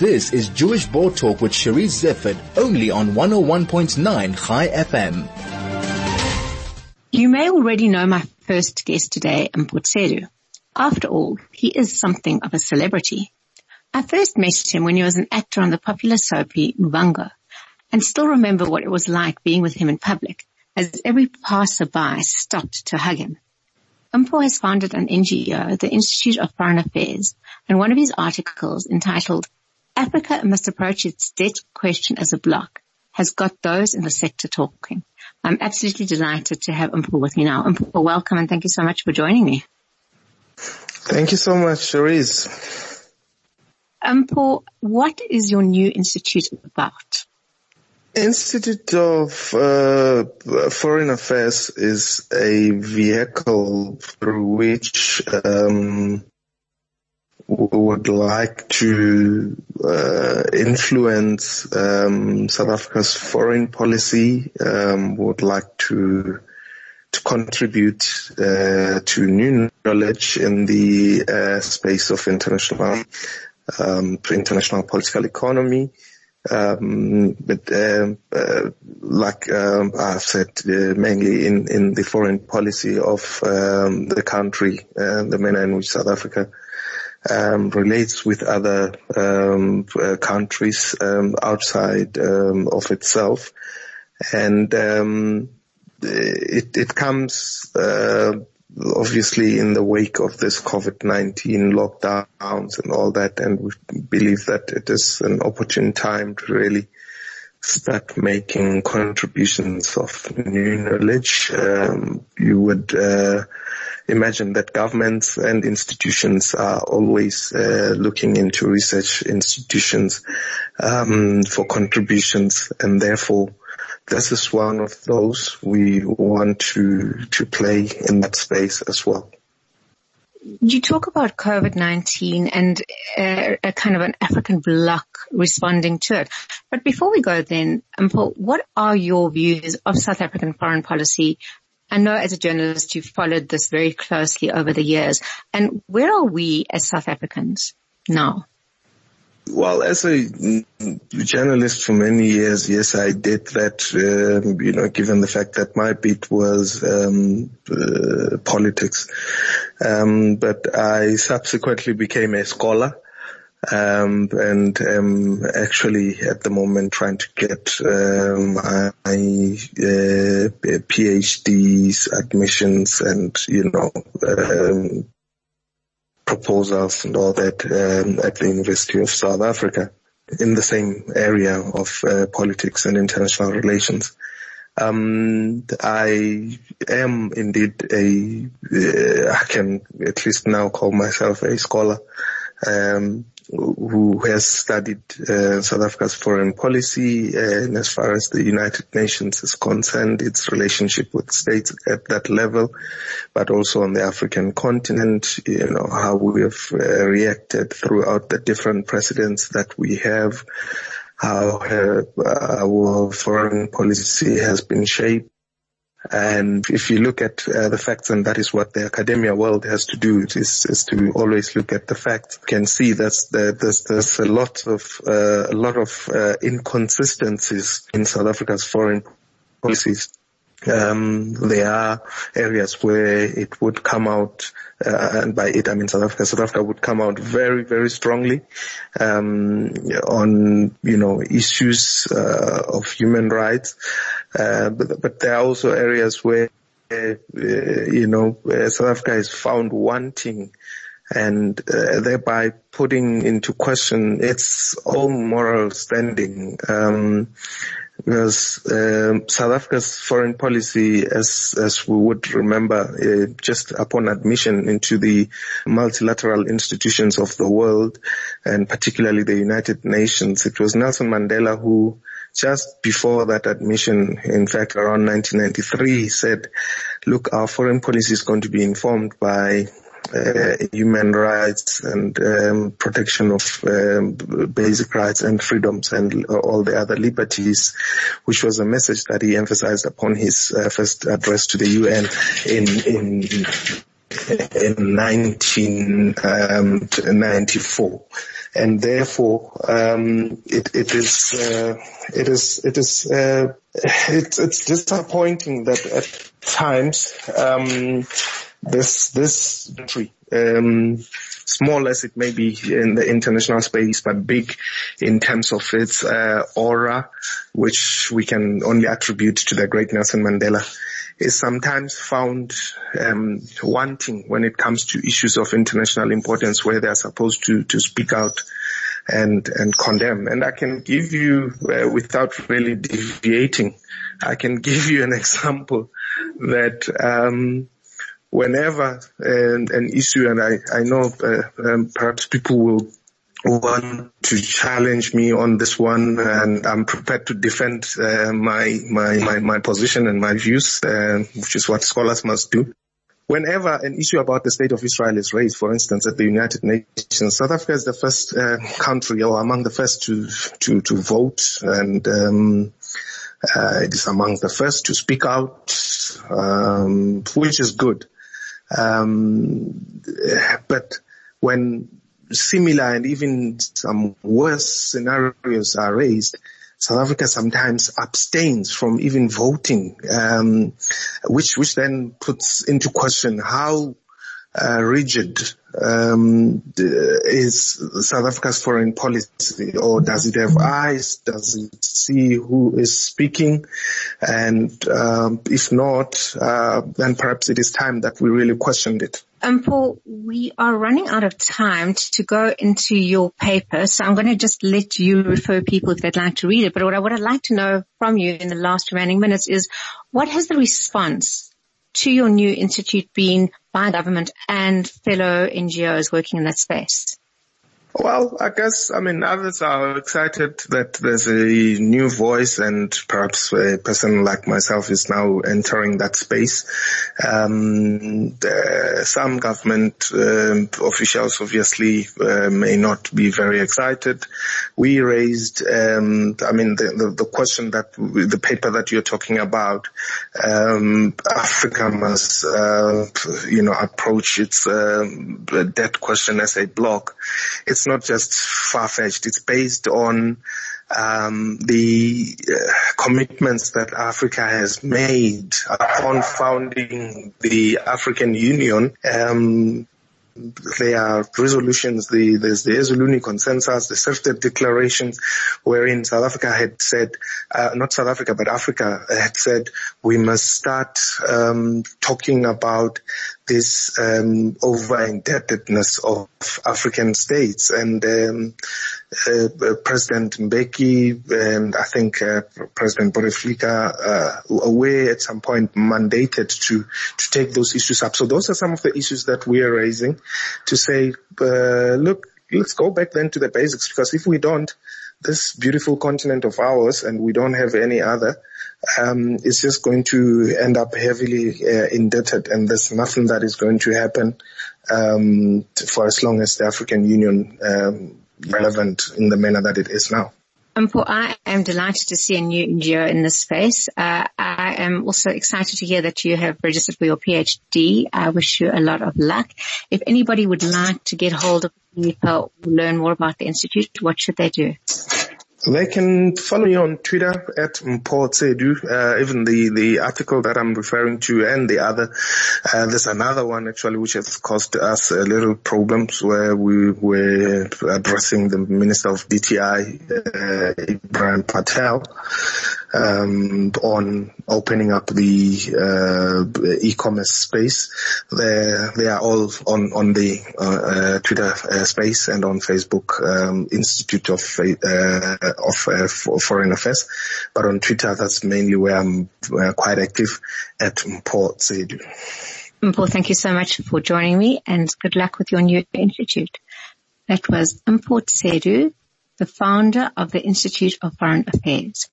This is Jewish Board Talk with Charisse Zeifert, only on 101.9 Chai FM. You may already know my first guest today, Mpho Tsedu. After all, he is something of a celebrity. I first met him when he was an actor on the popular soapy Muvhango, and still remember what it was like being with him in public, as every passerby stopped to hug him. Mpho has founded an NGO, the Institute of Foreign Affairs, and one of his articles entitled Africa must approach its debt question as a bloc has got those in the sector talking. I'm absolutely delighted to have Mpho with me now. Mpho, welcome and thank you so much for joining me. Thank you so much, Charisse. Mpho, what is your new institute about? Institute of uh, Foreign Affairs is a vehicle through which um, would like to uh, influence um, South Africa's foreign policy, um, would like to to contribute uh, to new knowledge in the uh, space of international um, international political economy. Um, but uh, uh, like um, I've said, uh, mainly in, in the foreign policy of um, the country, uh, the manner in which South Africa um, relates with other um, uh, countries um, outside um, of itself, and um, it, it comes uh, obviously in the wake of this COVID-19 lockdowns and all that, and we believe that it is an opportune time to really start making contributions of new knowledge. Um, you would uh, imagine that governments and institutions are always uh, looking into research institutions um, for contributions, and therefore this is one of those we want to to play in that space as well. You talk about COVID-19 and uh, a kind of an African bloc responding to it. But before we go then, Mpho, what are your views of South African foreign policy I know as a journalist you've followed this very closely over the years. And where are we as South Africans now? Well, as a journalist for many years, yes, I did that, um, you know, given the fact that my beat was um, uh, politics. Um, but I subsequently became a scholar um, and um, actually at the moment trying to get um, my uh, PhDs admissions and you know proposals and all that um, at the University of South Africa in the same area of uh, politics and international relations. Um, I am indeed a, uh, I can at least now call myself a scholar. Um, who has studied uh, South Africa's foreign policy and as far as the United Nations is concerned, its relationship with states at that level, but also on the African continent, you know, how we have uh, reacted throughout the different presidents that we have, how uh, our foreign policy has been shaped and if you look at uh, the facts, and that is what the academia world has to do, is, is to always look at the facts. You can see that there's, there's a lot of uh, a lot of uh, inconsistencies in South Africa's foreign policies. Um, there are areas where it would come out, uh, and by it I mean South Africa. South Africa would come out very, very strongly um, on you know issues uh, of human rights, uh, but, but there are also areas where uh, you know South Africa is found wanting and uh, thereby putting into question its own moral standing. Um, because um, South Africa's foreign policy, as as we would remember, uh, just upon admission into the multilateral institutions of the world, and particularly the United Nations, it was Nelson Mandela who, just before that admission, in fact around 1993, said, "Look, our foreign policy is going to be informed by uh, human rights and um, protection of um, basic rights and freedoms and all the other liberties, which was a message that he emphasized upon his uh, first address to the UN in in in 1994. Um, and therefore, um, it, it is, uh, it is, it is, uh, it's, it's disappointing that at times, um, this, this country, um, small as it may be in the international space, but big in terms of its uh, aura, which we can only attribute to the great Nelson Mandela, is sometimes found um, wanting when it comes to issues of international importance where they are supposed to, to speak out and, and condemn. And I can give you, uh, without really deviating, I can give you an example that, um, whenever an, an issue, and I, I know uh, um, perhaps people will want to challenge me on this one, and I'm prepared to defend uh, my, my, my my position and my views, uh, which is what scholars must do. Whenever an issue about the state of Israel is raised, for instance, at the United Nations, South Africa is the first uh, country or among the first to to to vote, and um, uh, it is among the first to speak out, um, which is good. Um, but when similar and even some worse scenarios are raised, South Africa sometimes abstains from even voting, um, which which then puts into question how uh, rigid um, is South Africa's foreign policy, or does it have eyes? Does it see who is speaking? And um, if not, uh, then perhaps it is time that we really questioned it. Um, Mpho, we are running out of time to go into your paper, so I'm going to just let you refer people if they'd like to read it. But what I would like to know from you in the last remaining minutes is, what has the response to your new institute been by government and fellow NGOs working in that space? Well, I guess, I mean, others are excited that there's a new voice and perhaps a person like myself is now entering that space. Um, some government uh, officials obviously uh, may not be very excited. We raised, um, I mean, the, the, the, question that, the paper that you're talking about, um, Africa must, uh, you know, approach its debt question as a block. It's not just far-fetched. It's based on um, the uh, commitments that Africa has made upon founding the African Union. Um, there are resolutions, the, there's the Ezulwini consensus, the Sirte declarations, wherein South Africa had said, uh, not South Africa, but Africa had said we must start um, talking about this um, over indebtedness of African states. And um, uh, uh, President Mbeki and I think uh, President Bouteflika uh, were at some point mandated to to take those issues up. So those are some of the issues that we are raising to say, uh, look, let's go back then to the basics because if we don't, this beautiful continent of ours and we don't have any other, um, it's just going to end up heavily uh, indebted and there's nothing that is going to happen um, for as long as the African Union um, relevant in the manner that it is now. Um, Mpho, I am delighted to see a new NGO in this space. Uh, I am also excited to hear that you have registered for your PhD. I wish you a lot of luck. If anybody would like to get hold of you or learn more about the Institute, what should they do? They can follow me on Twitter at Mpho uh, even the, the article that I'm referring to and the other, uh, there's another one actually which has caused us a little problems where we were addressing the Minister of DTI, uh, Ibrahim Patel, um, on opening up the uh, e-commerce space. They they are all on on the uh, uh, Twitter uh, space and on Facebook um, Institute of uh, of Foreign Affairs, but on Twitter that's mainly where I'm quite active at Mpho Tsedu. Mpho, thank you so much for joining me and good luck with your new institute. That was Mpho Tsedu, the founder of the Institute of Foreign Affairs.